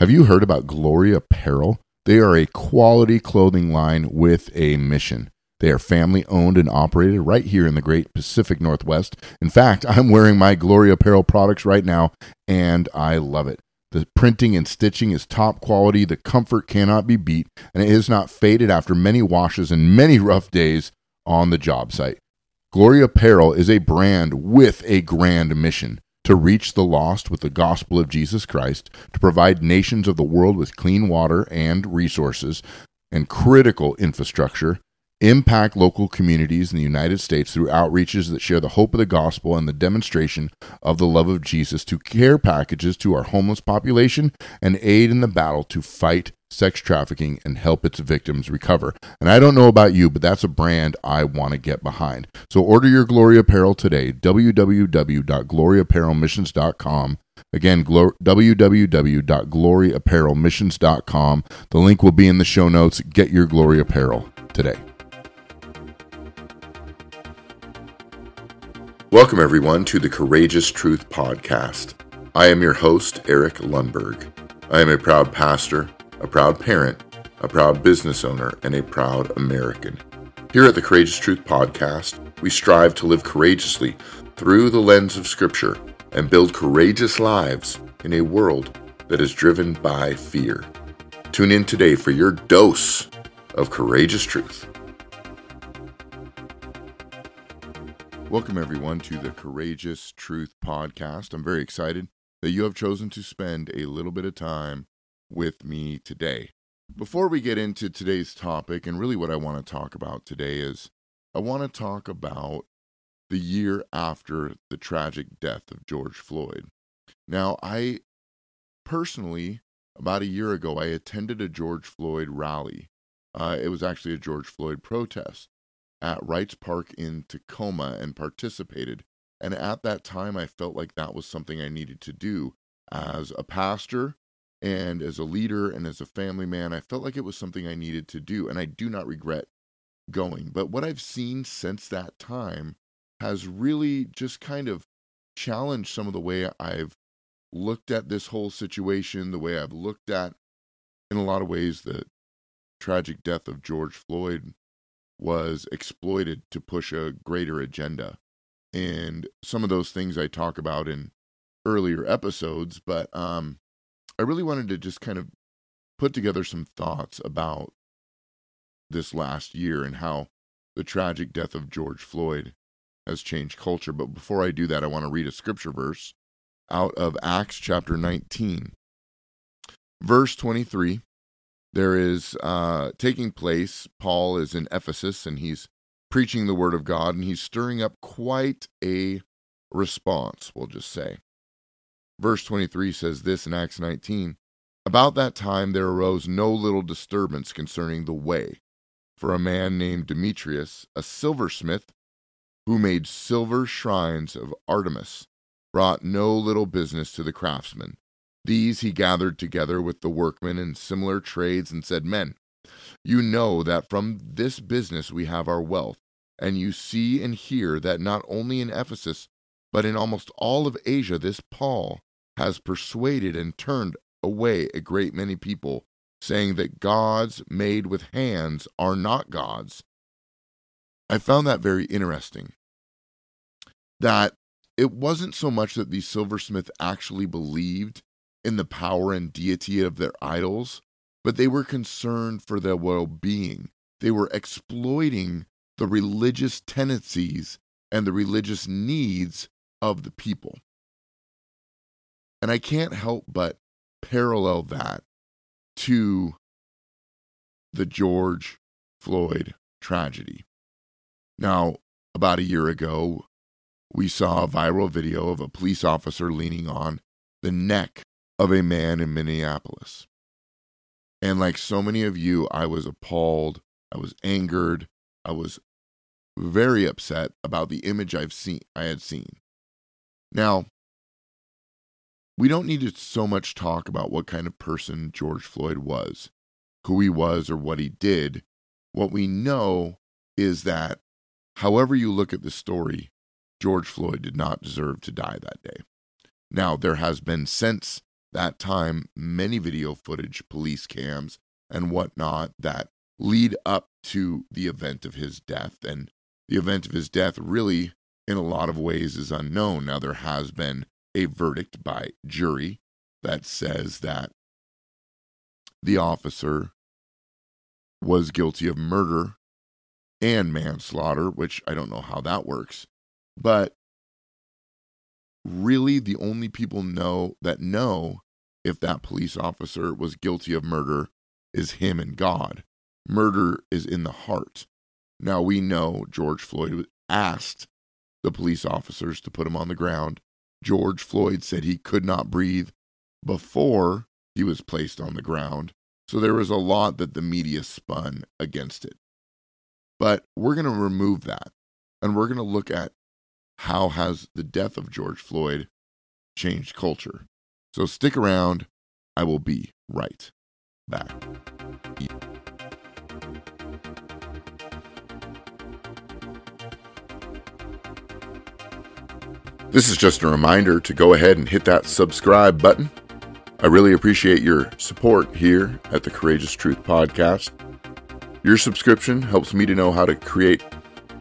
Have you heard about Glory Apparel? They are a quality clothing line with a mission. They are family owned and operated right here in the great Pacific Northwest. In fact, I'm wearing my Glory Apparel products right now and I love it. The printing and stitching is top quality, the comfort cannot be beat, and it is not faded after many washes and many rough days on the job site. Glory Apparel is a brand with a grand mission to reach the lost with the gospel of Jesus Christ, to provide nations of the world with clean water and resources and critical infrastructure, impact local communities in the United States through outreaches that share the hope of the gospel and the demonstration of the love of Jesus, to care packages to our homeless population, and aid in the battle to fight sex trafficking and help its victims recover. And I don't know about you, but that's a brand I want to get behind. So order your Glory Apparel today, www.gloryapparelmissions.com. Again, glor- www.gloryapparelmissions.com. The link will be in the show notes. Get your Glory Apparel today. Welcome, everyone, to the Courageous Truth Podcast. I am your host, Eric Lundberg. I am a proud pastor, a proud parent, a proud business owner, and a proud American. Here at the Courageous Truth Podcast, we strive to live courageously through the lens of Scripture and build courageous lives in a world that is driven by fear. Tune in today for your dose of courageous truth. Welcome, everyone, to the Courageous Truth Podcast. I'm very excited that you have chosen to spend a little bit of time with me today. Before we get into today's topic, and really what I want to talk about today is I want to talk about the year after the tragic death of George Floyd. Now, I personally, about a year ago, I attended a George Floyd rally. Uh, it was actually a George Floyd protest at Wrights Park in Tacoma and participated. And at that time, I felt like that was something I needed to do as a pastor and as a leader and as a family man. I felt like it was something I needed to do. And I do not regret going. But what I've seen since that time has really just kind of challenged some of the way I've looked at this whole situation, the way I've looked at, in a lot of ways, the tragic death of George Floyd was exploited to push a greater agenda. And some of those things I talk about in earlier episodes, but um, I really wanted to just kind of put together some thoughts about this last year and how the tragic death of George Floyd has changed culture. But before I do that, I want to read a scripture verse out of Acts chapter 19, verse 23 there is uh, taking place. Paul is in Ephesus and he's preaching the word of God and he's stirring up quite a response, we'll just say. Verse 23 says this in Acts 19 About that time there arose no little disturbance concerning the way, for a man named Demetrius, a silversmith, who made silver shrines of Artemis, brought no little business to the craftsmen. These he gathered together with the workmen in similar trades and said, Men, you know that from this business we have our wealth, and you see and hear that not only in Ephesus, but in almost all of Asia, this Paul has persuaded and turned away a great many people, saying that gods made with hands are not gods. I found that very interesting. That it wasn't so much that the silversmith actually believed in the power and deity of their idols, but they were concerned for their well being. They were exploiting the religious tendencies and the religious needs of the people. And I can't help but parallel that to the George Floyd tragedy. Now, about a year ago, we saw a viral video of a police officer leaning on the neck of a man in Minneapolis. And like so many of you, I was appalled, I was angered, I was very upset about the image I've seen I had seen. Now, we don't need to so much talk about what kind of person George Floyd was, who he was or what he did. What we know is that however you look at the story, George Floyd did not deserve to die that day. Now, there has been since that time many video footage, police cams, and whatnot that lead up to the event of his death. And the event of his death really, in a lot of ways, is unknown. Now, there has been a verdict by jury that says that the officer was guilty of murder and manslaughter, which I don't know how that works. But really, the only people know that know if that police officer was guilty of murder is him and God. Murder is in the heart. Now we know George Floyd was asked the police officers to put him on the ground. George Floyd said he could not breathe before he was placed on the ground. So there was a lot that the media spun against it. But we're going to remove that and we're going to look at how has the death of George Floyd changed culture. So stick around. I will be right back. This is just a reminder to go ahead and hit that subscribe button. I really appreciate your support here at the Courageous Truth Podcast. Your subscription helps me to know how to create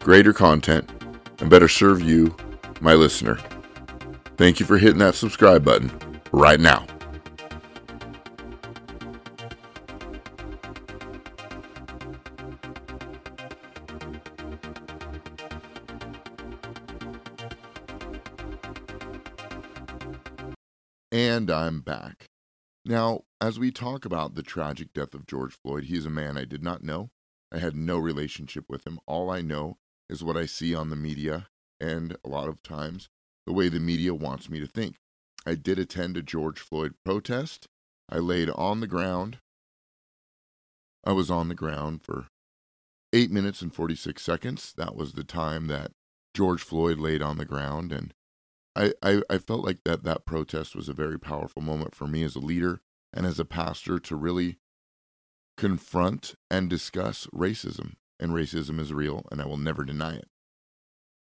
greater content and better serve you, my listener. Thank you for hitting that subscribe button right now. And I'm back. Now, as we talk about the tragic death of George Floyd, he is a man I did not know. I had no relationship with him. All I know is what I see on the media, and a lot of times the way the media wants me to think. I did attend a George Floyd protest. I laid on the ground. I was on the ground for eight minutes and 46 seconds. That was the time that George Floyd laid on the ground. And I, I, I felt like that that protest was a very powerful moment for me as a leader and as a pastor to really confront and discuss racism. And racism is real, and I will never deny it.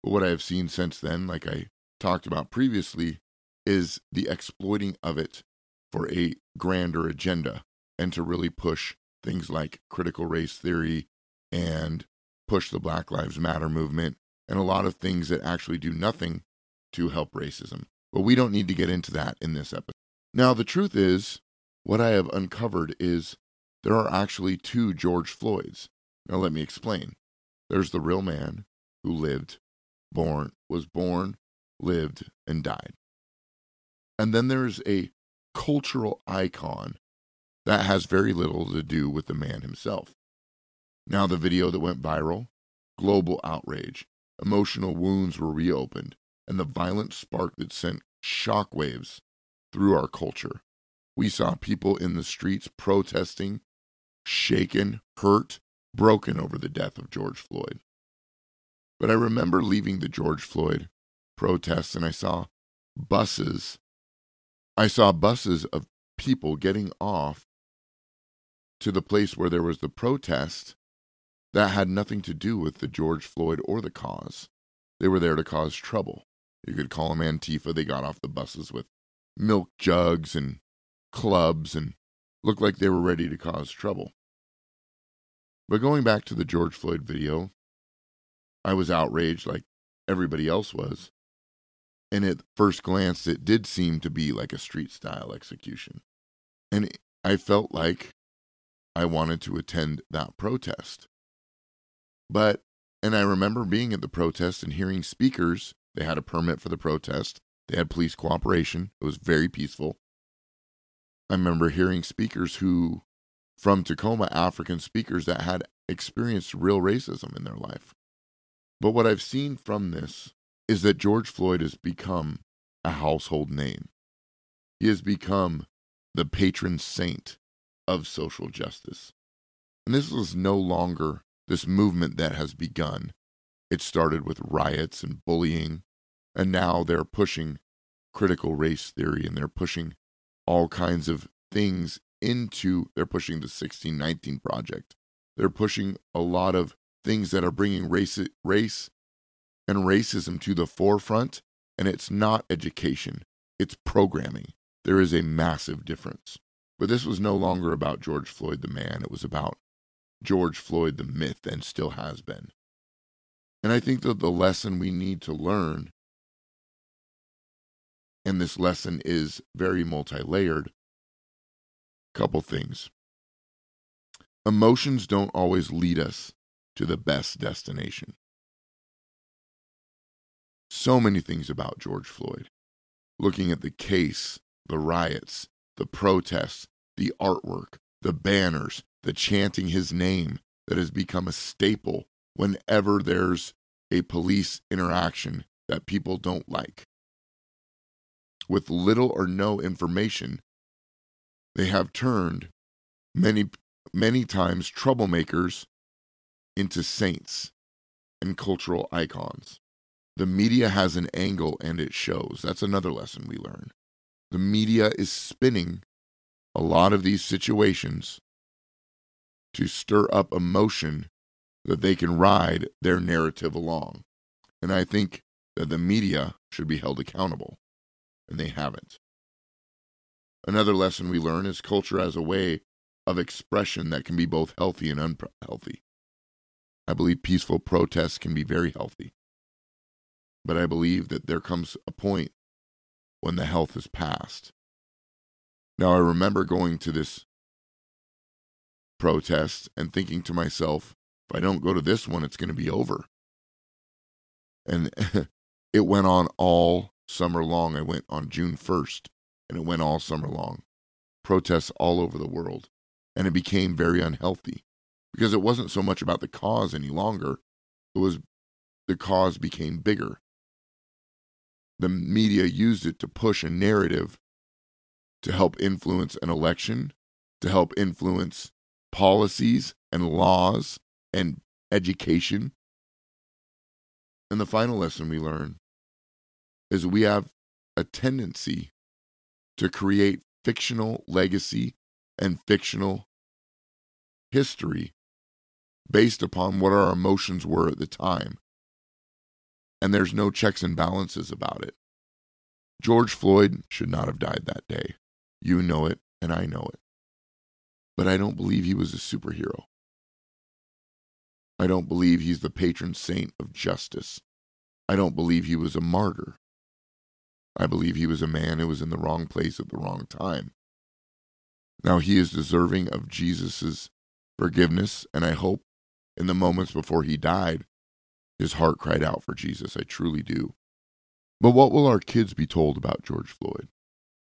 But what I have seen since then, like I talked about previously, is the exploiting of it for a grander agenda and to really push things like critical race theory and push the Black Lives Matter movement and a lot of things that actually do nothing to help racism. But we don't need to get into that in this episode. Now, the truth is, what I have uncovered is there are actually two George Floyds. Now, let me explain. There's the real man who lived, born, was born, lived, and died. And then there's a cultural icon that has very little to do with the man himself. Now, the video that went viral, global outrage, emotional wounds were reopened, and the violent spark that sent shockwaves through our culture. We saw people in the streets protesting, shaken, hurt, broken over the death of George Floyd. But I remember leaving the George Floyd protests and I saw buses. I saw buses of people getting off to the place where there was the protest that had nothing to do with the George Floyd or the cause. They were there to cause trouble. You could call them Antifa. They got off the buses with milk jugs and clubs and looked like they were ready to cause trouble. But going back to the George Floyd video, I was outraged like everybody else was. And at first glance, it did seem to be like a street style execution. And I felt like I wanted to attend that protest. But, and I remember being at the protest and hearing speakers they had a permit for the protest. They had police cooperation. It was very peaceful. I remember hearing speakers who, from Tacoma, African speakers that had experienced real racism in their life. But what I've seen from this is that George Floyd has become a household name. He has become the patron saint of social justice. And this is no longer this movement that has begun it started with riots and bullying, and now they're pushing critical race theory and they're pushing all kinds of things into they're pushing the 1619 project. They're pushing a lot of things that are bringing race race and racism to the forefront and it's not education, it's programming. there is a massive difference. But this was no longer about George Floyd the man, it was about George Floyd the myth and still has been. And I think that the lesson we need to learn, and this lesson is very multi layered, couple things. Emotions don't always lead us to the best destination. So many things about George Floyd. Looking at the case, the riots, the protests, the artwork, the banners, the chanting his name that has become a staple whenever there's a police interaction that people don't like. With little or no information, they have turned many, many times troublemakers into saints and cultural icons. The media has an angle and it shows. That's another lesson we learn. The media is spinning a lot of these situations to stir up emotion that they can ride their narrative along. And I think that the media should be held accountable, and they haven't. Another lesson we learn is culture as a way of expression that can be both healthy and unhealthy. I believe peaceful protests can be very healthy. But I believe that there comes a point when the health is past. Now, I remember going to this protest and thinking to myself, if I don't go to this one, it's going to be over. And it went on all summer long. I went on June 1st, and it went all summer long. Protests all over the world. And it became very unhealthy because it wasn't so much about the cause any longer. It was the cause became bigger. The media used it to push a narrative to help influence an election, to help influence policies and laws and education. And the final lesson we learn is we have a tendency to create fictional legacy and fictional history based upon what our emotions were at the time. And there's no checks and balances about it. George Floyd should not have died that day. You know it, and I know it. But I don't believe he was a superhero. I don't believe he's the patron saint of justice. I don't believe he was a martyr. I believe he was a man who was in the wrong place at the wrong time. Now he is deserving of Jesus' forgiveness, and I hope in the moments before he died, his heart cried out for Jesus. I truly do. But what will our kids be told about George Floyd?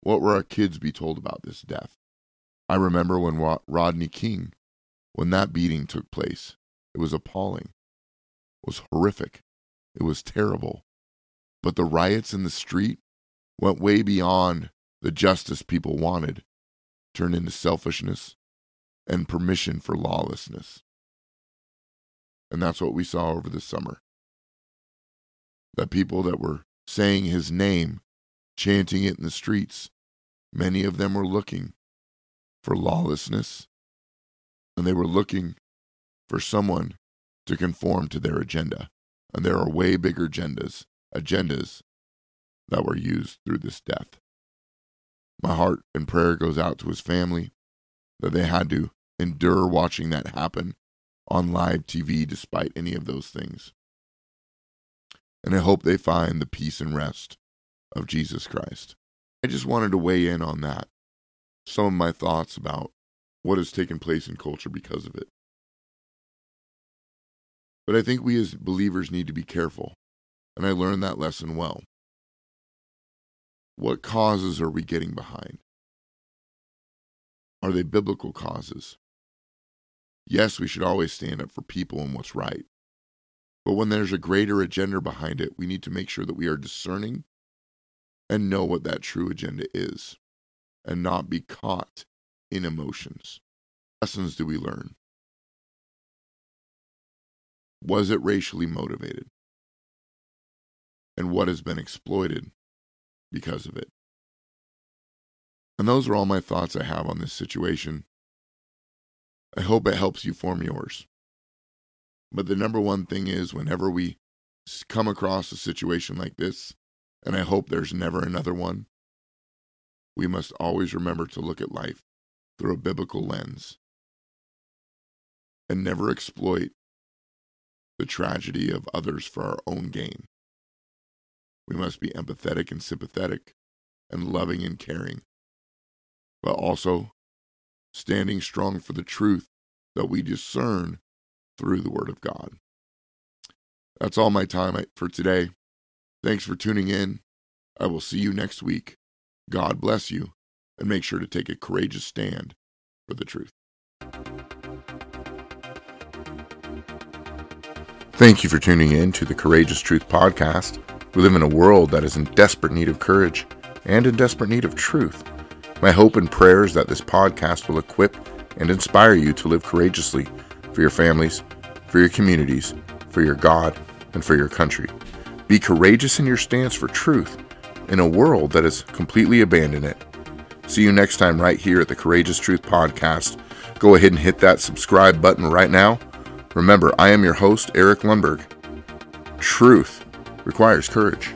What will our kids be told about this death? I remember when Rodney King, when that beating took place, it was appalling. It was horrific. It was terrible. But the riots in the street went way beyond the justice people wanted, turned into selfishness and permission for lawlessness. And that's what we saw over the summer. The people that were saying his name, chanting it in the streets, many of them were looking for lawlessness, and they were looking for someone to conform to their agenda. And there are way bigger agendas, agendas that were used through this death. My heart and prayer goes out to his family that they had to endure watching that happen on live TV despite any of those things. And I hope they find the peace and rest of Jesus Christ. I just wanted to weigh in on that. Some of my thoughts about what has taken place in culture because of it. But I think we as believers need to be careful, and I learned that lesson well. What causes are we getting behind? Are they biblical causes? Yes, we should always stand up for people and what's right. But when there's a greater agenda behind it, we need to make sure that we are discerning and know what that true agenda is and not be caught in emotions. Lessons do we learn? Was it racially motivated? And what has been exploited because of it? And those are all my thoughts I have on this situation. I hope it helps you form yours. But the number one thing is whenever we come across a situation like this, and I hope there's never another one, we must always remember to look at life through a biblical lens and never exploit the tragedy of others for our own gain. We must be empathetic and sympathetic and loving and caring, but also standing strong for the truth that we discern through the Word of God. That's all my time for today. Thanks for tuning in. I will see you next week. God bless you, and make sure to take a courageous stand for the truth. Thank you for tuning in to the Courageous Truth Podcast. We live in a world that is in desperate need of courage and in desperate need of truth. My hope and prayer is that this podcast will equip and inspire you to live courageously for your families, for your communities, for your God, and for your country. Be courageous in your stance for truth in a world that has completely abandoned it. See you next time, right here at the Courageous Truth Podcast. Go ahead and hit that subscribe button right now. Remember, I am your host, Eric Lundberg. Truth requires courage.